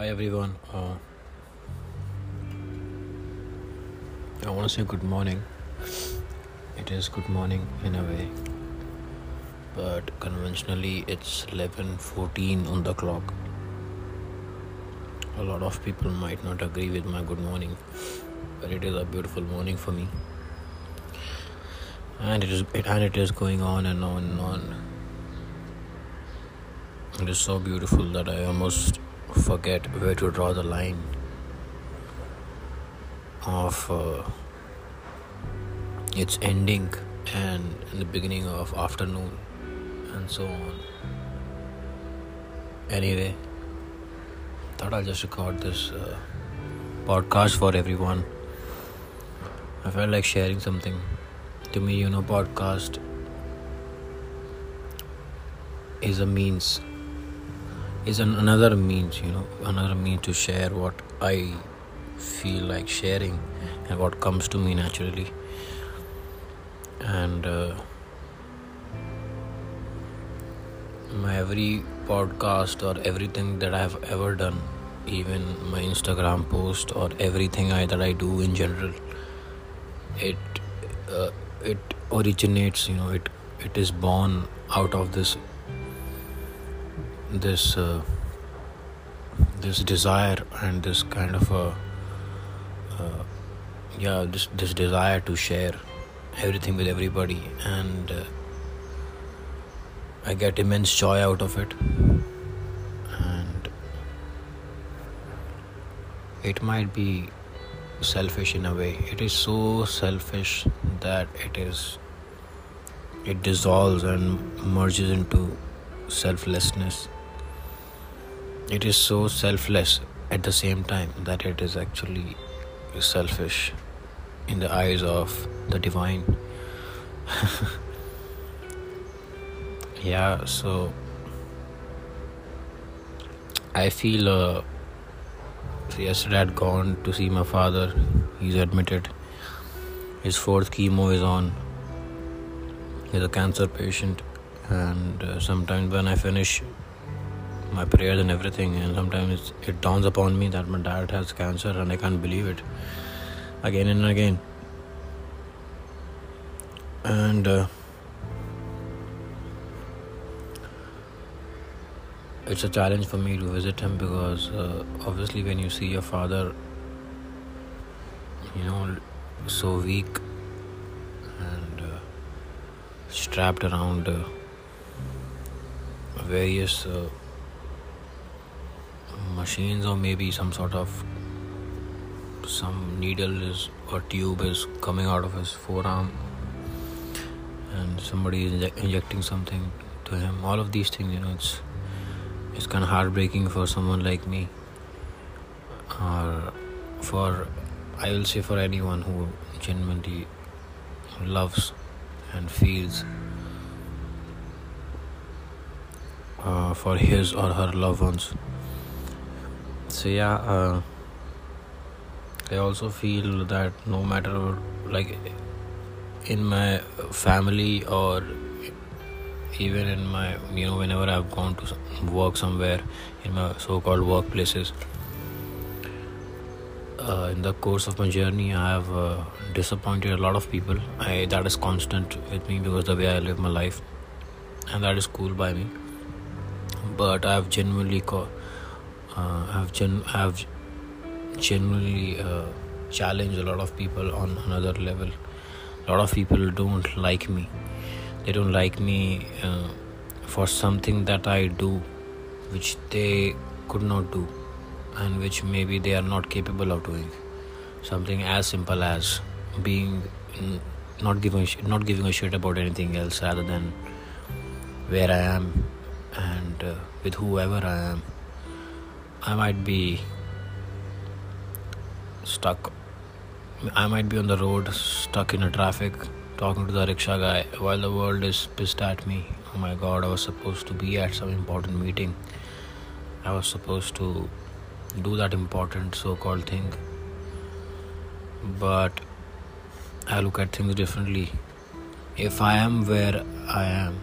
Hi everyone. Uh, I want to say good morning. It is good morning in a way, but conventionally it's 11:14 on the clock. A lot of people might not agree with my good morning, but it is a beautiful morning for me, and it is it, and it is going on and on and on. It is so beautiful that I almost forget where to draw the line of uh, its ending and the beginning of afternoon and so on. Anyway, thought I'll just record this uh, podcast for everyone. I felt like sharing something. To me, you know, podcast is a means is an, another means you know another means to share what i feel like sharing and what comes to me naturally. And uh, my every podcast or everything that i have ever done even my instagram post or everything I, that i do in general it uh, it originates you know it it is born out of this this uh, this desire and this kind of a uh, yeah this this desire to share everything with everybody and uh, I get immense joy out of it. And it might be selfish in a way. It is so selfish that it is it dissolves and merges into selflessness it is so selfless at the same time that it is actually selfish in the eyes of the divine. yeah, so I feel uh, yesterday I'd gone to see my father. He's admitted. His fourth chemo is on. He's a cancer patient, and uh, sometimes when I finish my prayers and everything and sometimes it dawns upon me that my dad has cancer and i can't believe it. Again and again. And uh, it's a challenge for me to visit him because uh, obviously when you see your father you know so weak and uh, strapped around uh, various uh, machines or maybe some sort of some needle is or tube is coming out of his forearm and somebody is injecting something to him. All of these things you know it's it's kind of heartbreaking for someone like me or for i will say for anyone who genuinely loves and feels uh, for his or her loved ones so yeah uh, i also feel that no matter like in my family or even in my you know whenever i've gone to work somewhere in my so-called workplaces uh, in the course of my journey i have uh, disappointed a lot of people. I, that is constant with me because the way i live my life and that is cool by me. But i have genuinely co- uh, have gen- I've genuinely uh, challenged a lot of people on another level. A lot of people don't like me. They don't like me uh, for something that I do, which they could not do, and which maybe they are not capable of doing. Something as simple as being not giving not giving a shit about anything else rather than where I am and uh, with whoever I am. I might be stuck. I might be on the road, stuck in a traffic, talking to the rickshaw guy while the world is pissed at me. Oh my god, I was supposed to be at some important meeting. I was supposed to do that important so called thing. But I look at things differently. If I am where I am,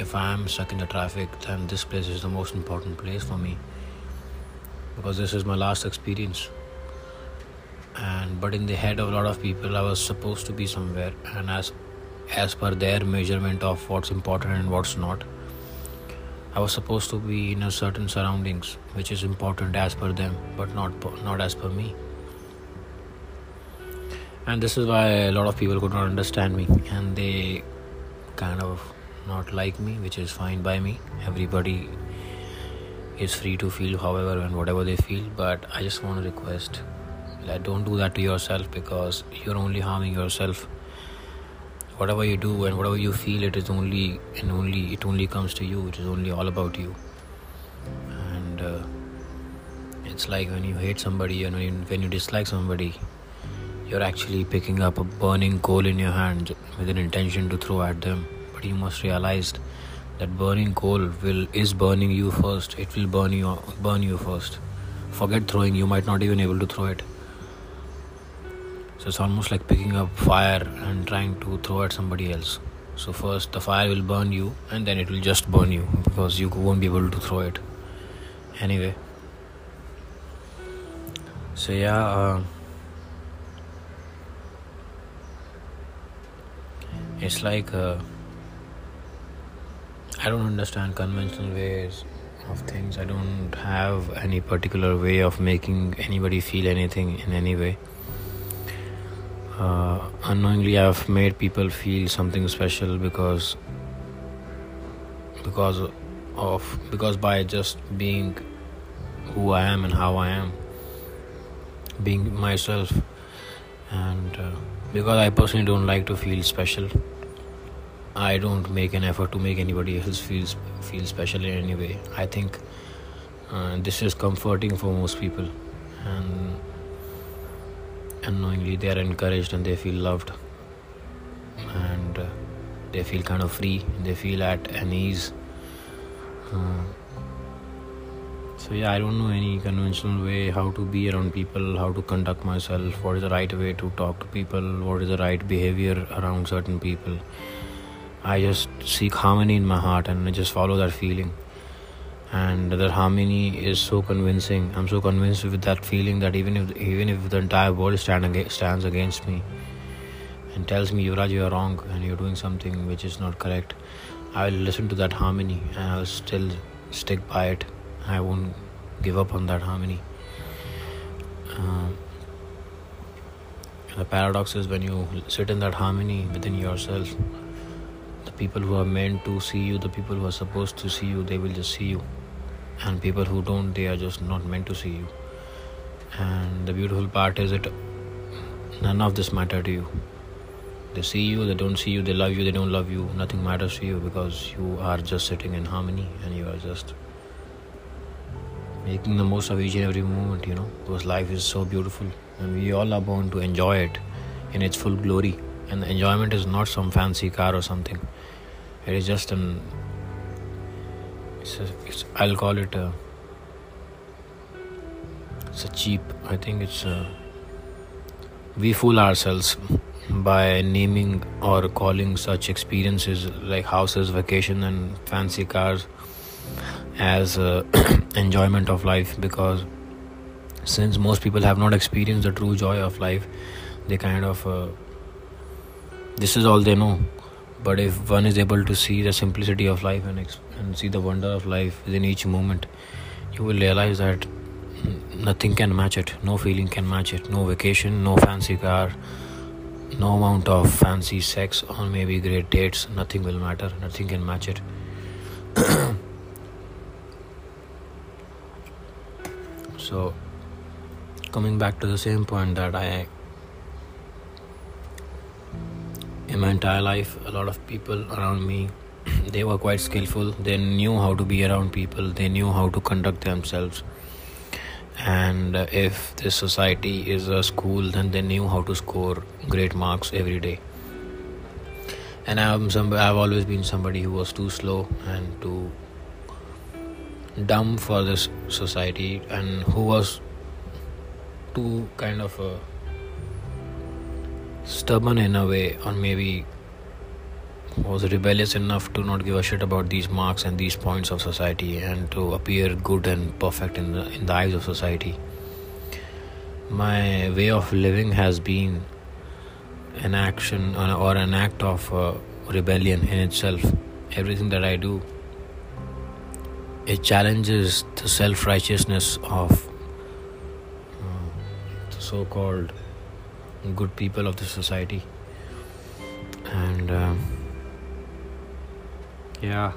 if I am stuck in the traffic, then this place is the most important place for me because this is my last experience. And but in the head of a lot of people i was supposed to be somewhere. And as as per their measurement of what's important and what's not i was supposed to be in a certain surroundings which is important as per them but not not as per me. And this is why a lot of people could not understand me and they kind of not like me which is fine by me. Everybody is free to feel however and whatever they feel but i just want to request like don't do that to yourself because you're only harming yourself. Whatever you do and whatever you feel it is only and only it only comes to you it is only all about you. And uh, it's like when you hate somebody and when you, when you dislike somebody you're actually picking up a burning coal in your hand with an intention to throw at them but you must realize that burning coal will is burning you first. It will burn you burn you first. Forget throwing you might not even able to throw it. So it's almost like picking up fire and trying to throw at somebody else. So first the fire will burn you and then it will just burn you because you won't be able to throw it. Anyway. So yeah uh, it's like uh, I don't understand conventional ways of things. I don't have any particular way of making anybody feel anything in any way. Uh, unknowingly, I've made people feel something special because because of because by just being who I am and how I am, being myself, and uh, because I personally don't like to feel special. I don't make an effort to make anybody else feel feel special in any way. I think uh, this is comforting for most people, and unknowingly they are encouraged and they feel loved, and uh, they feel kind of free. They feel at an ease. Uh, so yeah, I don't know any conventional way how to be around people, how to conduct myself, what is the right way to talk to people, what is the right behavior around certain people I just seek harmony in my heart and I just follow that feeling. And that harmony is so convincing. I'm so convinced with that feeling that even if even if the entire world stand stands against me and tells me, Yuvraj, you are wrong and you're doing something which is not correct, I will listen to that harmony and I'll still stick by it. I won't give up on that harmony. Uh, the paradox is when you sit in that harmony within yourself people who are meant to see you, the people who are supposed to see you, they will just see you. And people who don't, they are just not meant to see you. And the beautiful part is that none of this matter to you. They see you, they don't see you, they love you, they don't love you. Nothing matters to you because you are just sitting in harmony and you are just making the most of each and every moment, you know, because life is so beautiful and we all are born to enjoy it in its full glory. And the enjoyment is not some fancy car or something. It is just an. It's a, it's, I'll call it a. It's a cheap. I think it's a. We fool ourselves by naming or calling such experiences like houses, vacation, and fancy cars as enjoyment of life because since most people have not experienced the true joy of life, they kind of uh, this is all they know but if one is able to see the simplicity of life and, and see the wonder of life within each moment, you will realize that nothing can match it. No feeling can match it. No vacation, no fancy car, no amount of fancy sex, or maybe great dates. Nothing will matter. Nothing can match it. so, coming back to the same point that I in my entire life a lot of people around me they were quite skillful. They knew how to be around people. They knew how to conduct themselves. And uh, if this society is a school then they knew how to score great marks every day. And I'm some, I've always been somebody who was too slow and too dumb for this society and who was too kind of a stubborn in a way or maybe was rebellious enough to not give a shit about these marks and these points of society and to appear good and perfect in the in the eyes of society. My way of living has been an action or an act of uh, rebellion in itself. Everything that I do, it challenges the self righteousness of uh, the so called good people of the society. And uh, yeah,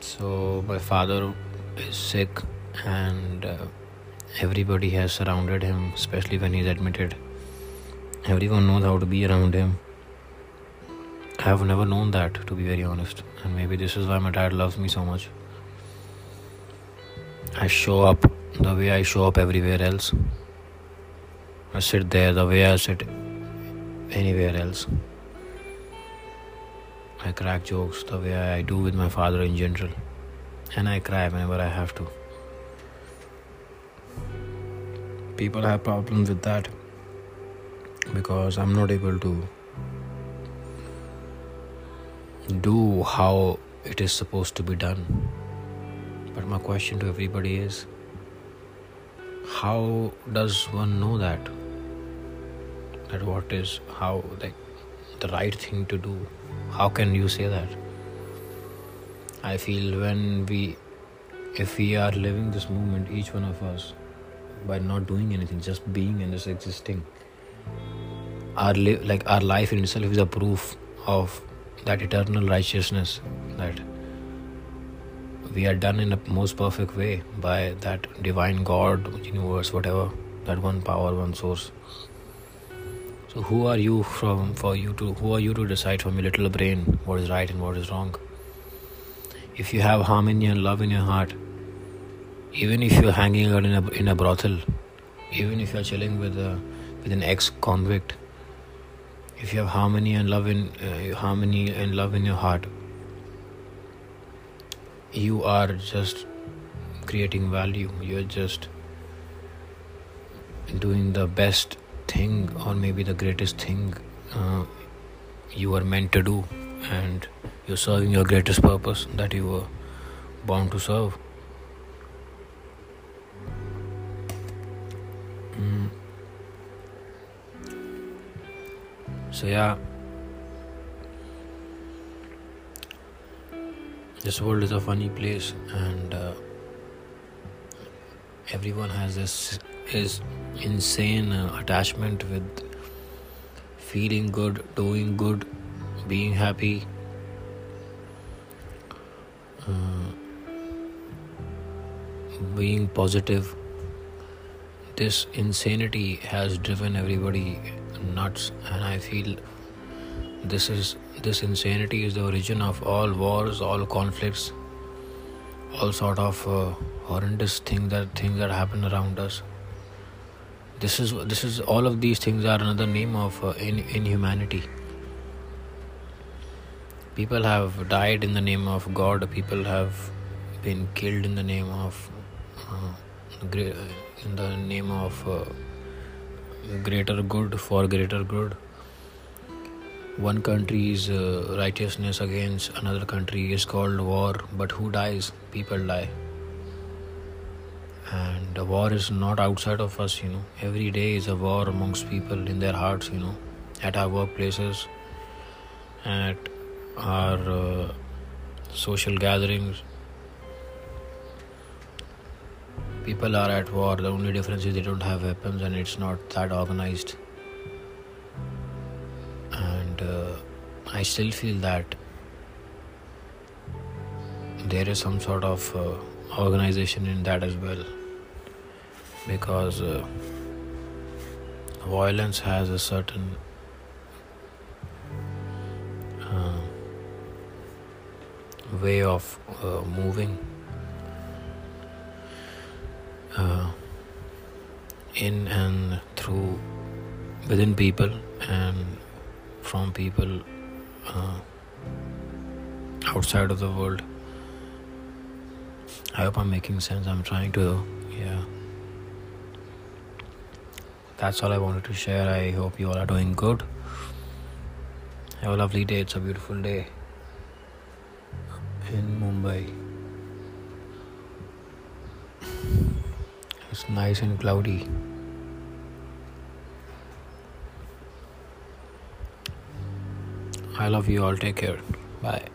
so my father is sick, and uh, everybody has surrounded him, especially when he's admitted everyone knows how to be around him. I have never known that, to be very honest, and maybe this is why my dad loves me so much. I show up the way I show up everywhere else. I sit there the way I sit anywhere else. I crack jokes the way I do with my father in general, and I cry whenever I have to. People have problems with that because I'm not able to do how it is supposed to be done. But my question to everybody is how does one know that? What is how like the right thing to do? How can you say that? I feel when we if we are living this moment, each one of us, by not doing anything, just being and just existing, our li- like our life in itself is a proof of that eternal righteousness that we are done in a most perfect way by that divine god universe whatever that one power one source so who are you from for you to who are you to decide from your little brain what is right and what is wrong? If you have harmony and love in your heart even if you're hanging out in a, in a brothel even if you're chilling with a, with an ex convict if you have harmony and love in uh, harmony and love in your heart you are just creating value. You're just doing the best thing or maybe the greatest thing uh, you are meant to do and you're serving your greatest purpose that you were born to serve mm. So, yeah, this world is a funny place, and uh, everyone has this is insane uh, attachment with feeling good, doing good, being happy. Uh, being positive this insanity has driven everybody nuts and i feel this is this insanity is the origin of all wars all conflicts all sort of uh, horrendous things that things that happen around us this is this is all of these things are another name of uh, in, inhumanity people have died in the name of god people have been killed in the name of uh, in the name of uh, greater good for greater good. One country's uh, righteousness against another country is called war, but who dies? People die. And the war is not outside of us, you know. Every day is a war amongst people in their hearts, you know, at our workplaces, at our uh, social gatherings, people are at war. The only difference is they don't have weapons and it's not that organized. And uh, i still feel that there is some sort of uh, organization in that as well because uh, violence has a certain uh, way of uh, moving uh, in and through within people and from people uh, outside of the world. I hope I'm making sense. I'm trying to, yeah. That's all I wanted to share. I hope you all are doing good. Have a lovely day. It's a beautiful day in Mumbai. It's nice and cloudy. I love you all. Take care. Bye.